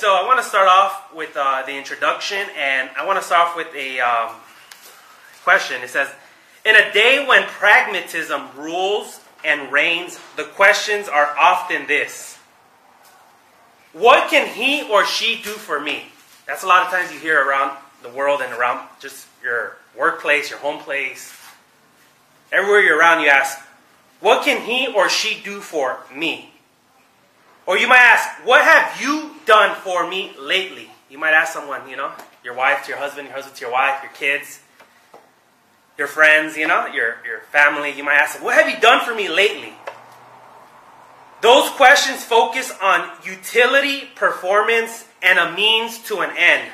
So I want to start off with uh, the introduction, and I want to start off with a um, question. It says, "In a day when pragmatism rules and reigns, the questions are often this: What can he or she do for me?" That's a lot of times you hear around the world and around just your workplace, your home place, everywhere you're around. You ask, "What can he or she do for me?" Or you might ask, What have you done for me lately? You might ask someone, you know, your wife to your husband, your husband to your wife, your kids, your friends, you know, your, your family. You might ask What have you done for me lately? Those questions focus on utility, performance, and a means to an end.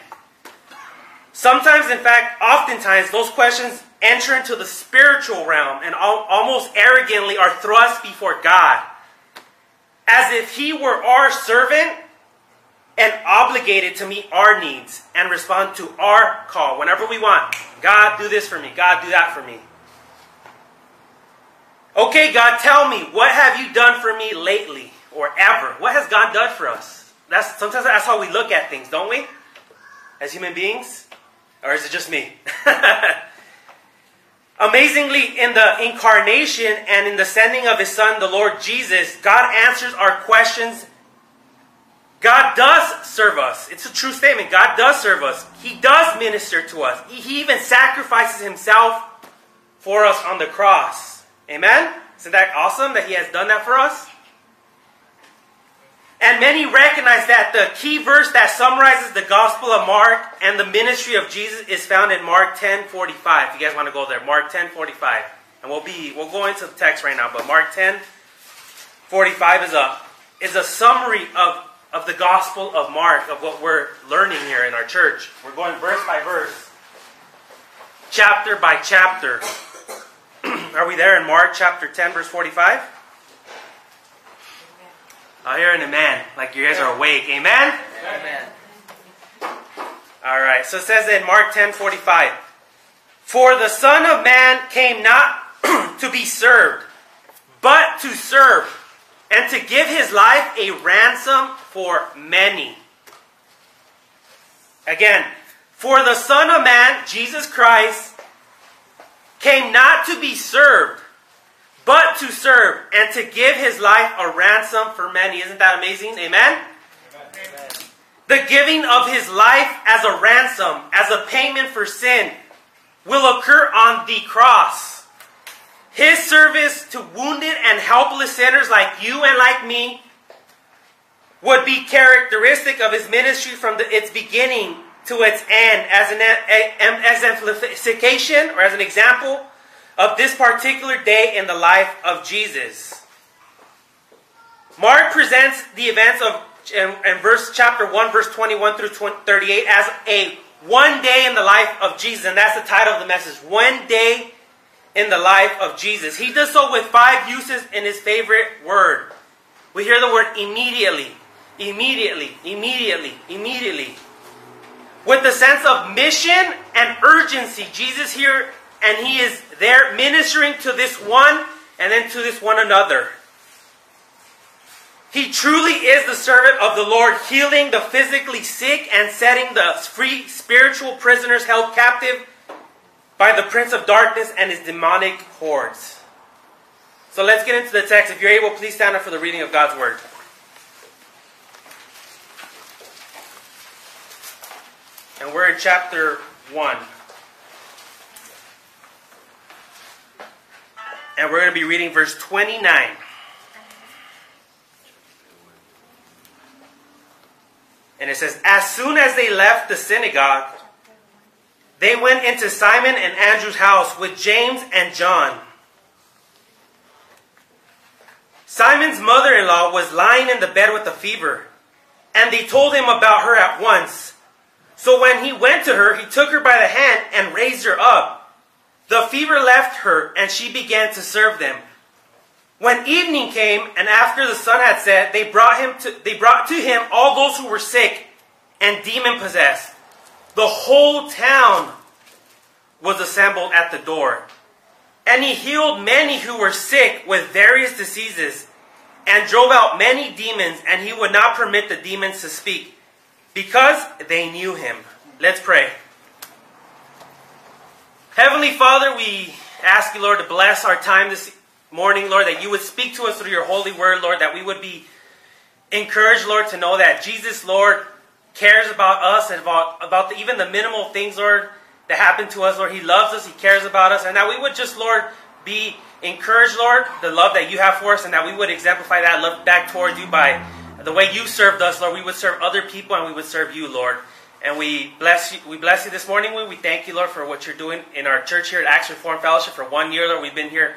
Sometimes, in fact, oftentimes, those questions enter into the spiritual realm and almost arrogantly are thrust before God as if he were our servant and obligated to meet our needs and respond to our call whenever we want. God, do this for me. God, do that for me. Okay, God, tell me, what have you done for me lately or ever? What has God done for us? That's sometimes that's how we look at things, don't we? As human beings? Or is it just me? Amazingly, in the incarnation and in the sending of His Son, the Lord Jesus, God answers our questions. God does serve us. It's a true statement. God does serve us. He does minister to us. He even sacrifices Himself for us on the cross. Amen? Isn't that awesome that He has done that for us? And many recognize that the key verse that summarizes the Gospel of Mark and the ministry of Jesus is found in Mark 10 45. If you guys want to go there, Mark 10 45. And we'll be we'll go into the text right now, but Mark 10 45 is a is a summary of, of the Gospel of Mark, of what we're learning here in our church. We're going verse by verse, chapter by chapter. Are we there in Mark chapter 10, verse 45? I hear an amen, like you guys are awake. Amen? Amen. All right, so it says in Mark 10 45, For the Son of Man came not to be served, but to serve, and to give his life a ransom for many. Again, for the Son of Man, Jesus Christ, came not to be served, but to serve and to give his life a ransom for many. Isn't that amazing? Amen? Amen? The giving of his life as a ransom, as a payment for sin, will occur on the cross. His service to wounded and helpless sinners like you and like me would be characteristic of his ministry from the, its beginning to its end as an as amplification or as an example of this particular day in the life of Jesus. Mark presents the events of in, in verse chapter 1 verse 21 through 20, 38 as a one day in the life of Jesus and that's the title of the message one day in the life of Jesus. He does so with five uses in his favorite word. We hear the word immediately, immediately, immediately, immediately. With the sense of mission and urgency, Jesus here and he is there ministering to this one and then to this one another. He truly is the servant of the Lord, healing the physically sick and setting the free spiritual prisoners held captive by the prince of darkness and his demonic hordes. So let's get into the text. If you're able, please stand up for the reading of God's word. And we're in chapter 1. And we're going to be reading verse 29. And it says, As soon as they left the synagogue, they went into Simon and Andrew's house with James and John. Simon's mother in law was lying in the bed with a fever, and they told him about her at once. So when he went to her, he took her by the hand and raised her up. The fever left her, and she began to serve them. When evening came, and after the sun had set, they brought him to they brought to him all those who were sick and demon possessed. The whole town was assembled at the door. And he healed many who were sick with various diseases, and drove out many demons, and he would not permit the demons to speak, because they knew him. Let's pray. Heavenly Father, we ask you, Lord, to bless our time this morning, Lord, that you would speak to us through your holy word, Lord, that we would be encouraged, Lord, to know that Jesus, Lord, cares about us and about, about the, even the minimal things, Lord, that happen to us, Lord. He loves us, He cares about us, and that we would just, Lord, be encouraged, Lord, the love that you have for us, and that we would exemplify that love back towards you by the way you served us, Lord. We would serve other people and we would serve you, Lord. And we bless you. We bless you this morning. We thank you, Lord, for what you're doing in our church here at Action Reform Fellowship for one year, Lord. We've been here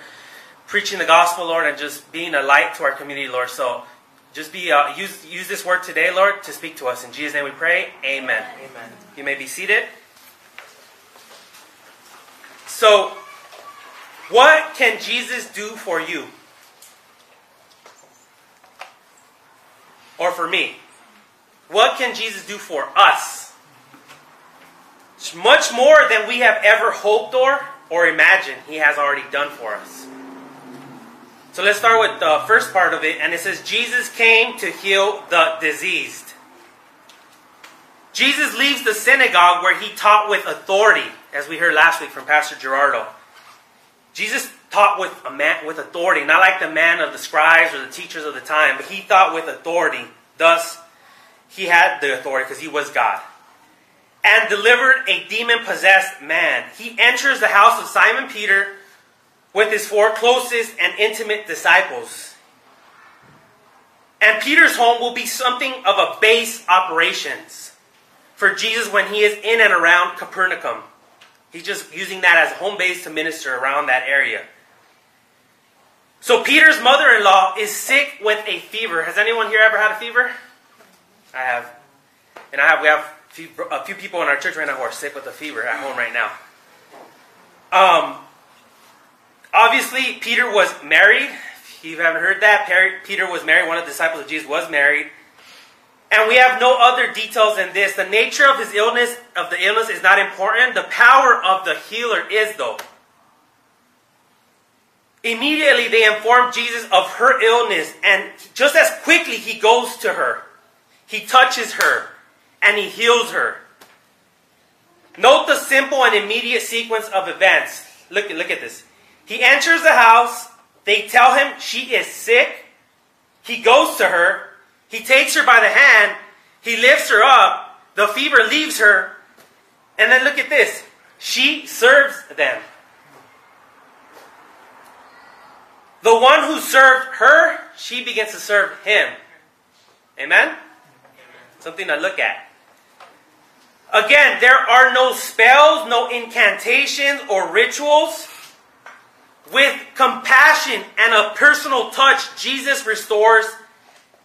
preaching the gospel, Lord, and just being a light to our community, Lord. So just be uh, use use this word today, Lord, to speak to us. In Jesus' name we pray. Amen. Amen. You may be seated. So, what can Jesus do for you? Or for me? What can Jesus do for us? Much more than we have ever hoped or or imagined he has already done for us. So let's start with the first part of it, and it says Jesus came to heal the diseased. Jesus leaves the synagogue where he taught with authority, as we heard last week from Pastor Gerardo. Jesus taught with a man with authority, not like the man of the scribes or the teachers of the time, but he taught with authority. Thus, he had the authority because he was God. And delivered a demon possessed man. He enters the house of Simon Peter with his four closest and intimate disciples. And Peter's home will be something of a base operations for Jesus when he is in and around Capernaum. He's just using that as a home base to minister around that area. So Peter's mother-in-law is sick with a fever. Has anyone here ever had a fever? I have. And I have we have few, a few people in our church right now who are sick with a fever at home right now. Um, obviously, Peter was married. If you haven't heard that, Peter was married. One of the disciples of Jesus was married. And we have no other details in this. The nature of his illness, of the illness, is not important. The power of the healer is, though. Immediately, they inform Jesus of her illness, and just as quickly, he goes to her. He touches her, and he heals her. Note the simple and immediate sequence of events. Look, look at this. He enters the house. They tell him she is sick. He goes to her. He takes her by the hand, he lifts her up, the fever leaves her, and then look at this. She serves them. The one who served her, she begins to serve him. Amen? Something to look at. Again, there are no spells, no incantations or rituals. With compassion and a personal touch, Jesus restores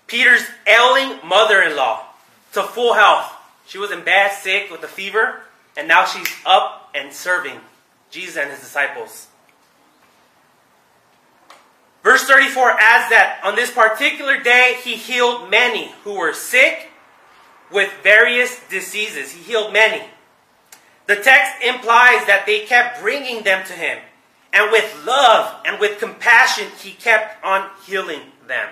Peter's ailing mother in law to full health. She was in bad sick with a fever, and now she's up and serving Jesus and his disciples. Verse 34 adds that on this particular day, he healed many who were sick with various diseases. He healed many. The text implies that they kept bringing them to him. And with love and with compassion, he kept on healing them.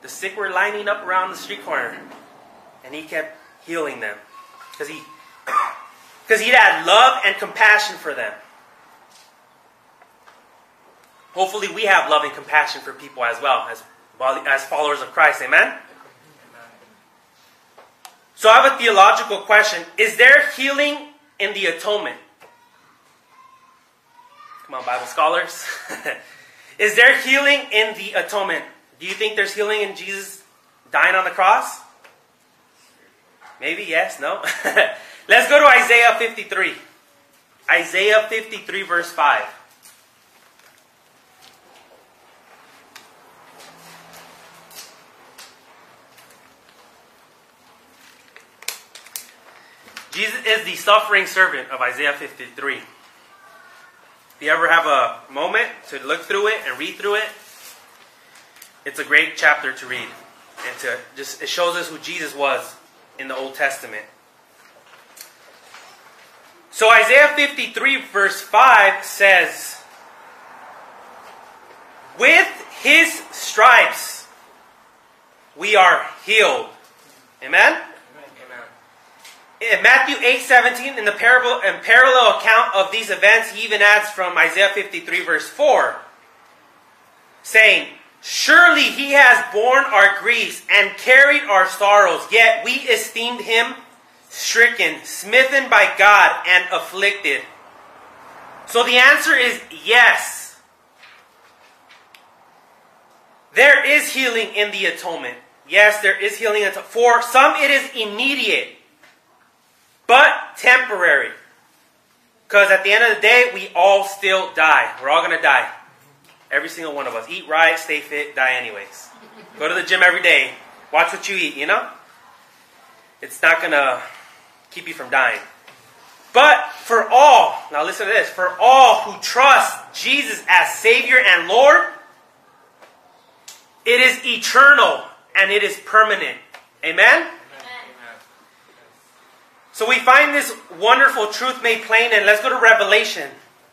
The sick were lining up around the street corner, and he kept healing them because he because he had love and compassion for them. Hopefully, we have love and compassion for people as well as as followers of Christ. Amen. So I have a theological question: Is there healing in the atonement? Come on, Bible scholars. Is there healing in the atonement? Do you think there's healing in Jesus dying on the cross? Maybe, yes, no? Let's go to Isaiah 53. Isaiah 53, verse 5. Jesus is the suffering servant of Isaiah 53. If you ever have a moment to look through it and read through it, it's a great chapter to read. And to just it shows us who Jesus was in the Old Testament. So Isaiah 53 verse 5 says, With his stripes we are healed. Amen? In Matthew 8 17, in the parable and parallel account of these events, he even adds from Isaiah 53, verse 4, saying, Surely he has borne our griefs and carried our sorrows, yet we esteemed him stricken, smitten by God, and afflicted. So the answer is yes. There is healing in the atonement. Yes, there is healing. For some, it is immediate, but temporary. Because at the end of the day, we all still die. We're all going to die. Every single one of us. Eat right, stay fit, die anyways. Go to the gym every day. Watch what you eat, you know? It's not going to keep you from dying. But for all, now listen to this, for all who trust Jesus as Savior and Lord, it is eternal and it is permanent. Amen? So we find this wonderful truth made plain, and let's go to Revelation.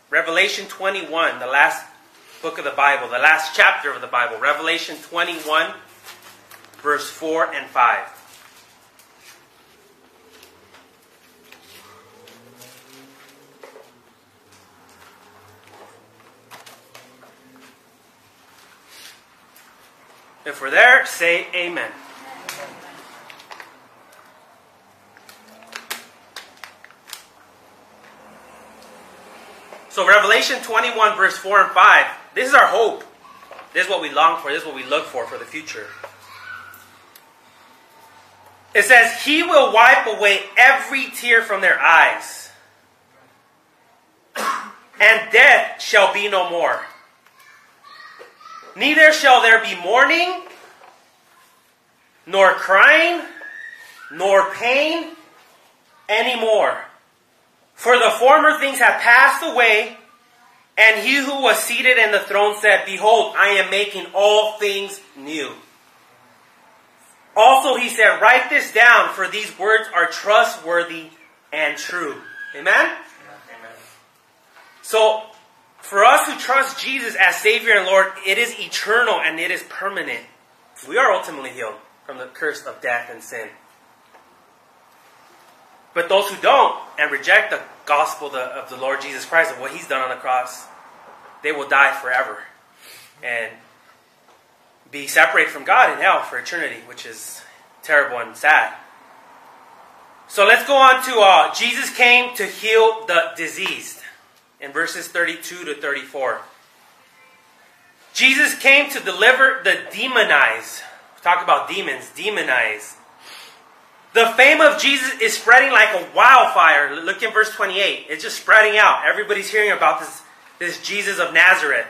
Revelation 21, the last book of the Bible, the last chapter of the Bible. Revelation 21, verse 4 and 5. If we're there, say amen. So, Revelation 21, verse 4 and 5, this is our hope. This is what we long for. This is what we look for for the future. It says, He will wipe away every tear from their eyes, and death shall be no more. Neither shall there be mourning, nor crying, nor pain anymore. For the former things have passed away, and he who was seated in the throne said, Behold, I am making all things new. Also, he said, Write this down, for these words are trustworthy and true. Amen? Amen. So, for us who trust Jesus as Savior and Lord, it is eternal and it is permanent. We are ultimately healed from the curse of death and sin. But those who don't and reject the gospel of the Lord Jesus Christ and what He's done on the cross, they will die forever and be separated from God in hell for eternity, which is terrible and sad. So let's go on to uh, Jesus came to heal the diseased in verses 32 to 34. Jesus came to deliver the demonized. Talk about demons, demonized. The fame of Jesus is spreading like a wildfire. Look in verse 28. It's just spreading out. Everybody's hearing about this, this Jesus of Nazareth.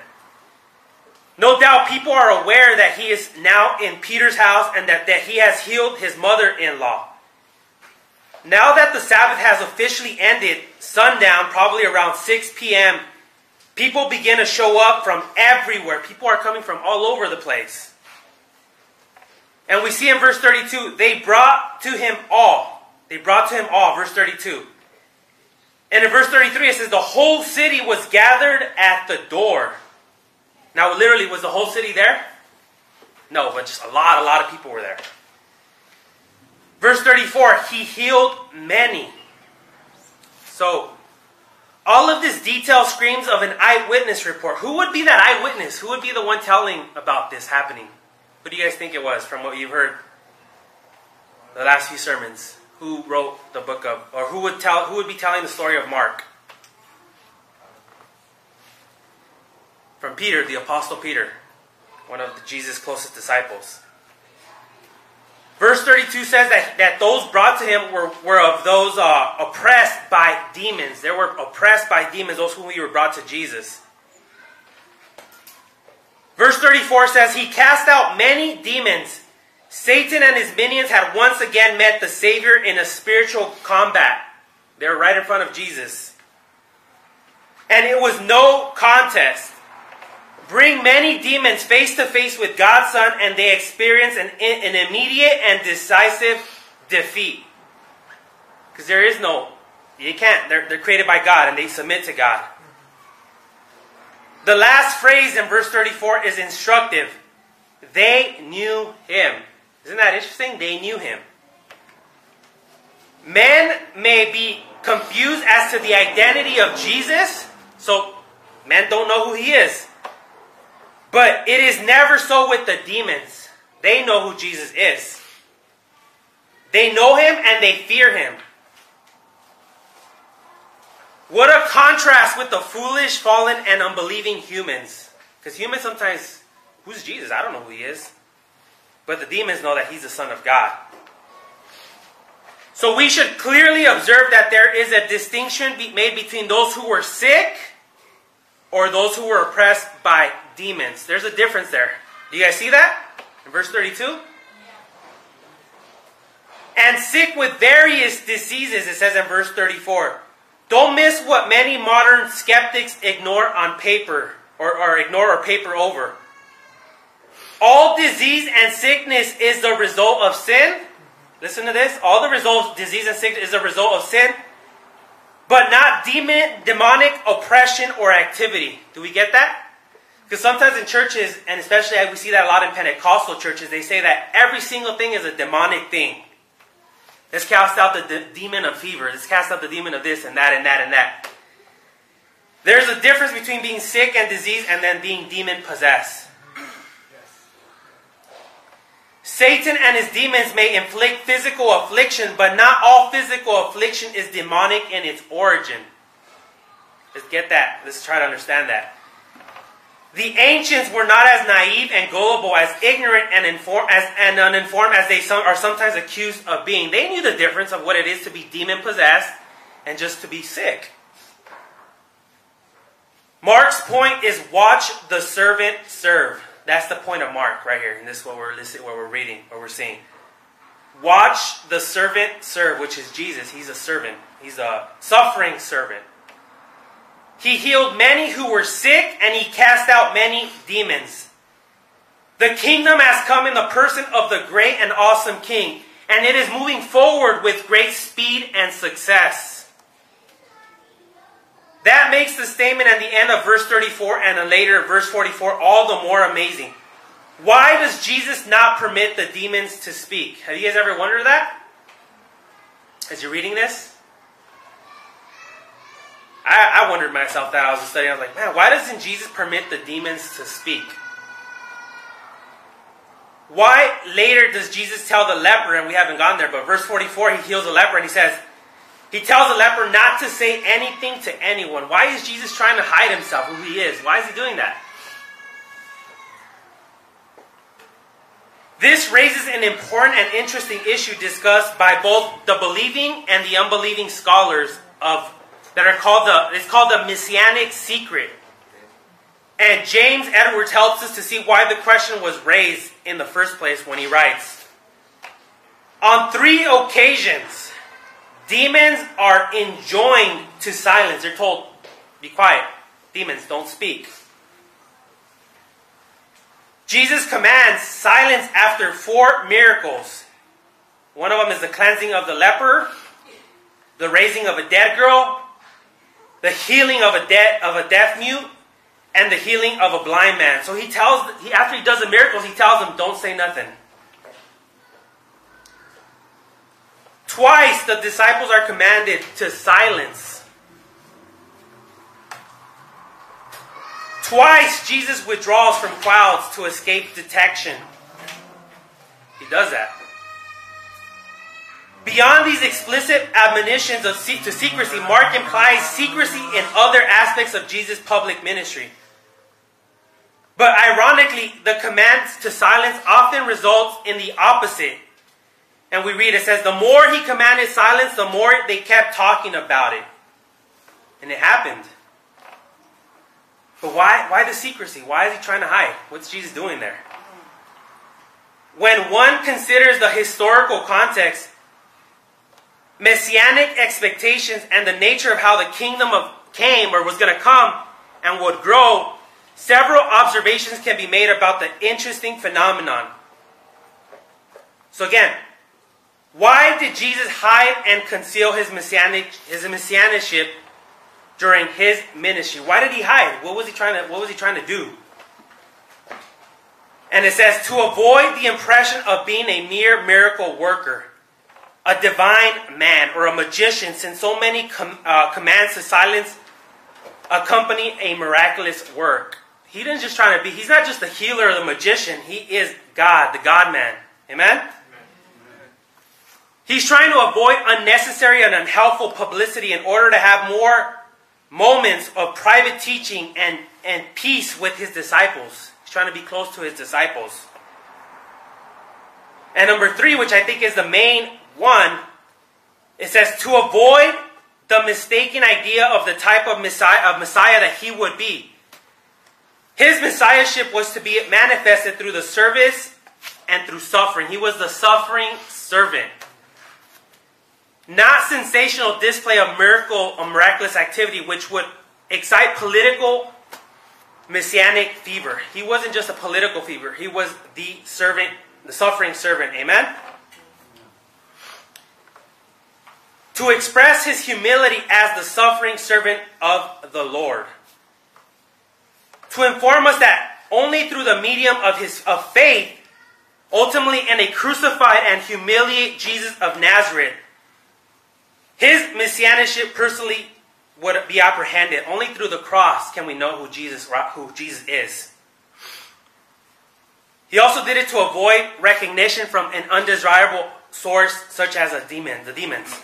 No doubt people are aware that he is now in Peter's house and that, that he has healed his mother in law. Now that the Sabbath has officially ended, sundown, probably around 6 p.m., people begin to show up from everywhere. People are coming from all over the place. And we see in verse 32, they brought to him all. They brought to him all, verse 32. And in verse 33, it says, The whole city was gathered at the door. Now, literally, was the whole city there? No, but just a lot, a lot of people were there. Verse 34 He healed many. So, all of this detail screams of an eyewitness report. Who would be that eyewitness? Who would be the one telling about this happening? Who do you guys think it was from what you've heard the last few sermons? Who wrote the book of, or who would tell, who would be telling the story of Mark? From Peter, the Apostle Peter, one of Jesus' closest disciples. Verse 32 says that, that those brought to him were, were of those uh, oppressed by demons. They were oppressed by demons, those whom we were brought to Jesus. Verse 34 says, He cast out many demons. Satan and his minions had once again met the Savior in a spiritual combat. They were right in front of Jesus. And it was no contest bring many demons face to face with God's Son, and they experience an, an immediate and decisive defeat. Because there is no, you can't. They're, they're created by God and they submit to God. The last phrase in verse 34 is instructive. They knew him. Isn't that interesting? They knew him. Men may be confused as to the identity of Jesus, so men don't know who he is. But it is never so with the demons. They know who Jesus is. They know him and they fear him. What a contrast with the foolish, fallen, and unbelieving humans. Because humans sometimes, who's Jesus? I don't know who he is. But the demons know that he's the Son of God. So we should clearly observe that there is a distinction made between those who were sick or those who were oppressed by demons. There's a difference there. Do you guys see that? In verse 32? And sick with various diseases, it says in verse 34. Don't miss what many modern skeptics ignore on paper or, or ignore or paper over. All disease and sickness is the result of sin. Listen to this. All the results, disease and sickness is a result of sin, but not demon, demonic oppression or activity. Do we get that? Because sometimes in churches, and especially we see that a lot in Pentecostal churches, they say that every single thing is a demonic thing. Let's cast out the de- demon of fever. Let's cast out the demon of this and that and that and that. There's a difference between being sick and diseased and then being demon possessed. Satan and his demons may inflict physical affliction, but not all physical affliction is demonic in its origin. Let's get that. Let's try to understand that. The ancients were not as naive and gullible, as ignorant and, inform, as, and uninformed as they some, are sometimes accused of being. They knew the difference of what it is to be demon possessed and just to be sick. Mark's point is watch the servant serve. That's the point of Mark right here. And this is what we're listening, what we're reading, what we're seeing. Watch the servant serve, which is Jesus. He's a servant. He's a suffering servant. He healed many who were sick, and he cast out many demons. The kingdom has come in the person of the great and awesome king, and it is moving forward with great speed and success. That makes the statement at the end of verse 34 and later verse 44 all the more amazing. Why does Jesus not permit the demons to speak? Have you guys ever wondered that? As you're reading this? I, I wondered myself that I was studying. I was like, man, why doesn't Jesus permit the demons to speak? Why later does Jesus tell the leper, and we haven't gone there, but verse 44, he heals a leper and he says, he tells the leper not to say anything to anyone. Why is Jesus trying to hide himself, who he is? Why is he doing that? This raises an important and interesting issue discussed by both the believing and the unbelieving scholars of that are called the it's called the messianic secret. And James Edwards helps us to see why the question was raised in the first place when he writes On three occasions, demons are enjoined to silence. They're told, be quiet. Demons, don't speak. Jesus commands silence after four miracles. One of them is the cleansing of the leper, the raising of a dead girl, the healing of a dead of a deaf mute, and the healing of a blind man. So he tells he after he does the miracles, he tells them, "Don't say nothing." Twice the disciples are commanded to silence. Twice Jesus withdraws from crowds to escape detection. He does that. Beyond these explicit admonitions of se- to secrecy, Mark implies secrecy in other aspects of Jesus' public ministry. But ironically, the command to silence often results in the opposite. And we read it says, The more he commanded silence, the more they kept talking about it. And it happened. But why, why the secrecy? Why is he trying to hide? What's Jesus doing there? When one considers the historical context, messianic expectations and the nature of how the kingdom of came or was going to come and would grow, several observations can be made about the interesting phenomenon. So again, why did Jesus hide and conceal his messianic his messianship during his ministry? Why did he hide? What was he trying to what was he trying to do? And it says to avoid the impression of being a mere miracle worker a divine man or a magician since so many com- uh, commands to silence accompany a miraculous work. He didn't just try to be, he's not just the healer or the magician, he is God, the God man. Amen? He's trying to avoid unnecessary and unhelpful publicity in order to have more moments of private teaching and, and peace with his disciples. He's trying to be close to his disciples. And number three, which I think is the main one, it says to avoid the mistaken idea of the type of Messiah, of Messiah that he would be. His Messiahship was to be manifested through the service and through suffering. He was the suffering servant. Not sensational display of miracle or miraculous activity, which would excite political messianic fever. He wasn't just a political fever, he was the servant, the suffering servant. Amen? To express his humility as the suffering servant of the Lord. To inform us that only through the medium of his of faith, ultimately in a crucified and humiliate Jesus of Nazareth, his messianship personally would be apprehended. Only through the cross can we know who Jesus, who Jesus is. He also did it to avoid recognition from an undesirable source such as a demon, the demons.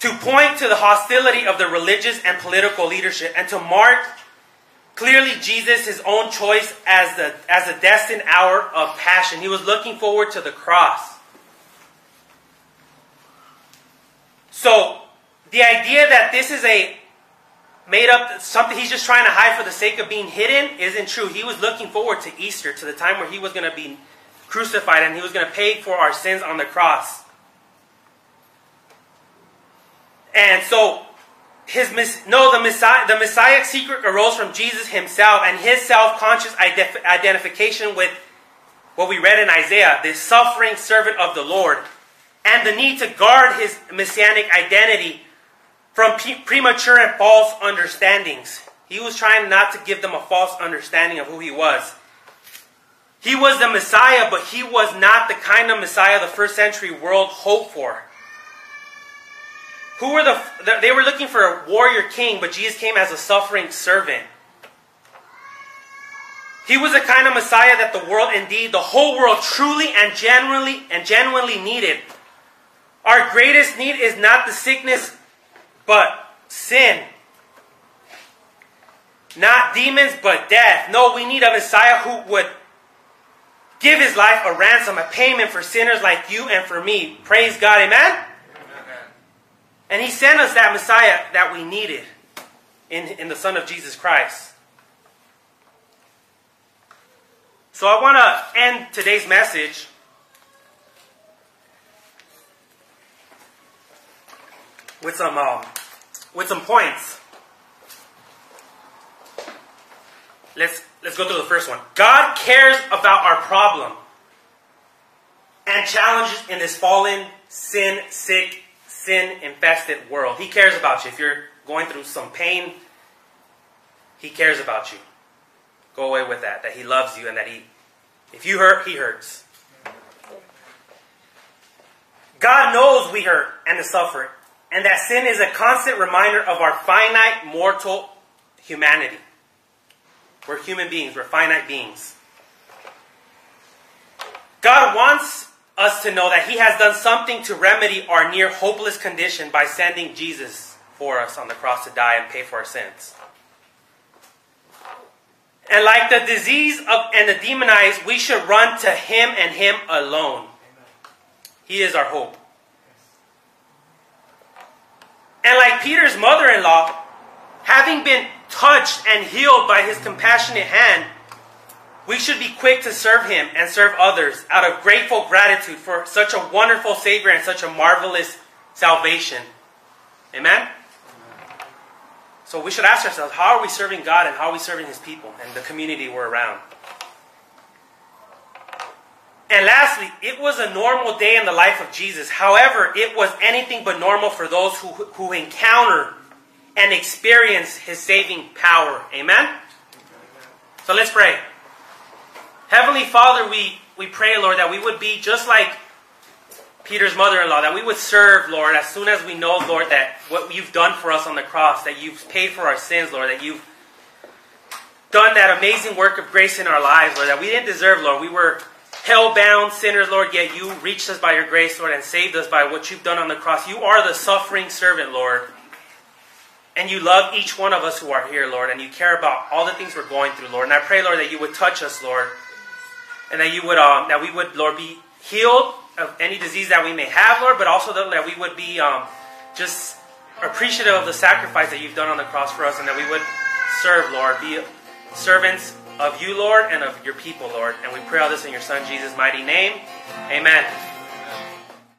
To point to the hostility of the religious and political leadership and to mark clearly Jesus his own choice as the as a destined hour of passion. He was looking forward to the cross. So, the idea that this is a made up something he's just trying to hide for the sake of being hidden isn't true. He was looking forward to Easter, to the time where he was going to be crucified and he was going to pay for our sins on the cross. And so his no the Messiah the Messiah secret arose from Jesus himself and his self-conscious identification with what we read in Isaiah, the suffering servant of the Lord and the need to guard his messianic identity from premature and false understandings. He was trying not to give them a false understanding of who he was. He was the Messiah, but he was not the kind of Messiah the first century world hoped for. Who were the they were looking for a warrior king, but Jesus came as a suffering servant. He was the kind of Messiah that the world, indeed the whole world, truly and genuinely and genuinely needed. Our greatest need is not the sickness, but sin. Not demons, but death. No, we need a Messiah who would give his life a ransom, a payment for sinners like you and for me. Praise God. Amen? Amen. And he sent us that Messiah that we needed in, in the Son of Jesus Christ. So I want to end today's message with some um, with some points. Let's let's go through the first one. God cares about our problem and challenges in this fallen, sin sick, sin infested world. He cares about you. If you're going through some pain, he cares about you. Go away with that. That he loves you and that he if you hurt, he hurts. God knows we hurt and the suffer and that sin is a constant reminder of our finite mortal humanity. We're human beings, we're finite beings. God wants us to know that He has done something to remedy our near hopeless condition by sending Jesus for us on the cross to die and pay for our sins. And like the disease of, and the demonized, we should run to Him and Him alone. He is our hope. And like Peter's mother in law, having been touched and healed by his compassionate hand, we should be quick to serve him and serve others out of grateful gratitude for such a wonderful Savior and such a marvelous salvation. Amen? So we should ask ourselves how are we serving God and how are we serving his people and the community we're around? And lastly, it was a normal day in the life of Jesus. However, it was anything but normal for those who, who encounter and experience his saving power. Amen? So let's pray. Heavenly Father, we, we pray, Lord, that we would be just like Peter's mother-in-law, that we would serve, Lord, as soon as we know, Lord, that what you've done for us on the cross, that you've paid for our sins, Lord, that you've done that amazing work of grace in our lives, Lord, that we didn't deserve, Lord. We were hell-bound sinners, Lord, yet you reached us by your grace, Lord, and saved us by what you've done on the cross. You are the suffering servant, Lord. And you love each one of us who are here, Lord, and you care about all the things we're going through, Lord. And I pray, Lord, that you would touch us, Lord, and that you would, um, that we would, Lord, be healed of any disease that we may have, Lord, but also that we would be um, just appreciative of the sacrifice that you've done on the cross for us, and that we would serve, Lord, be servants of you, Lord, and of your people, Lord. And we pray all this in your Son Jesus' mighty name. Amen.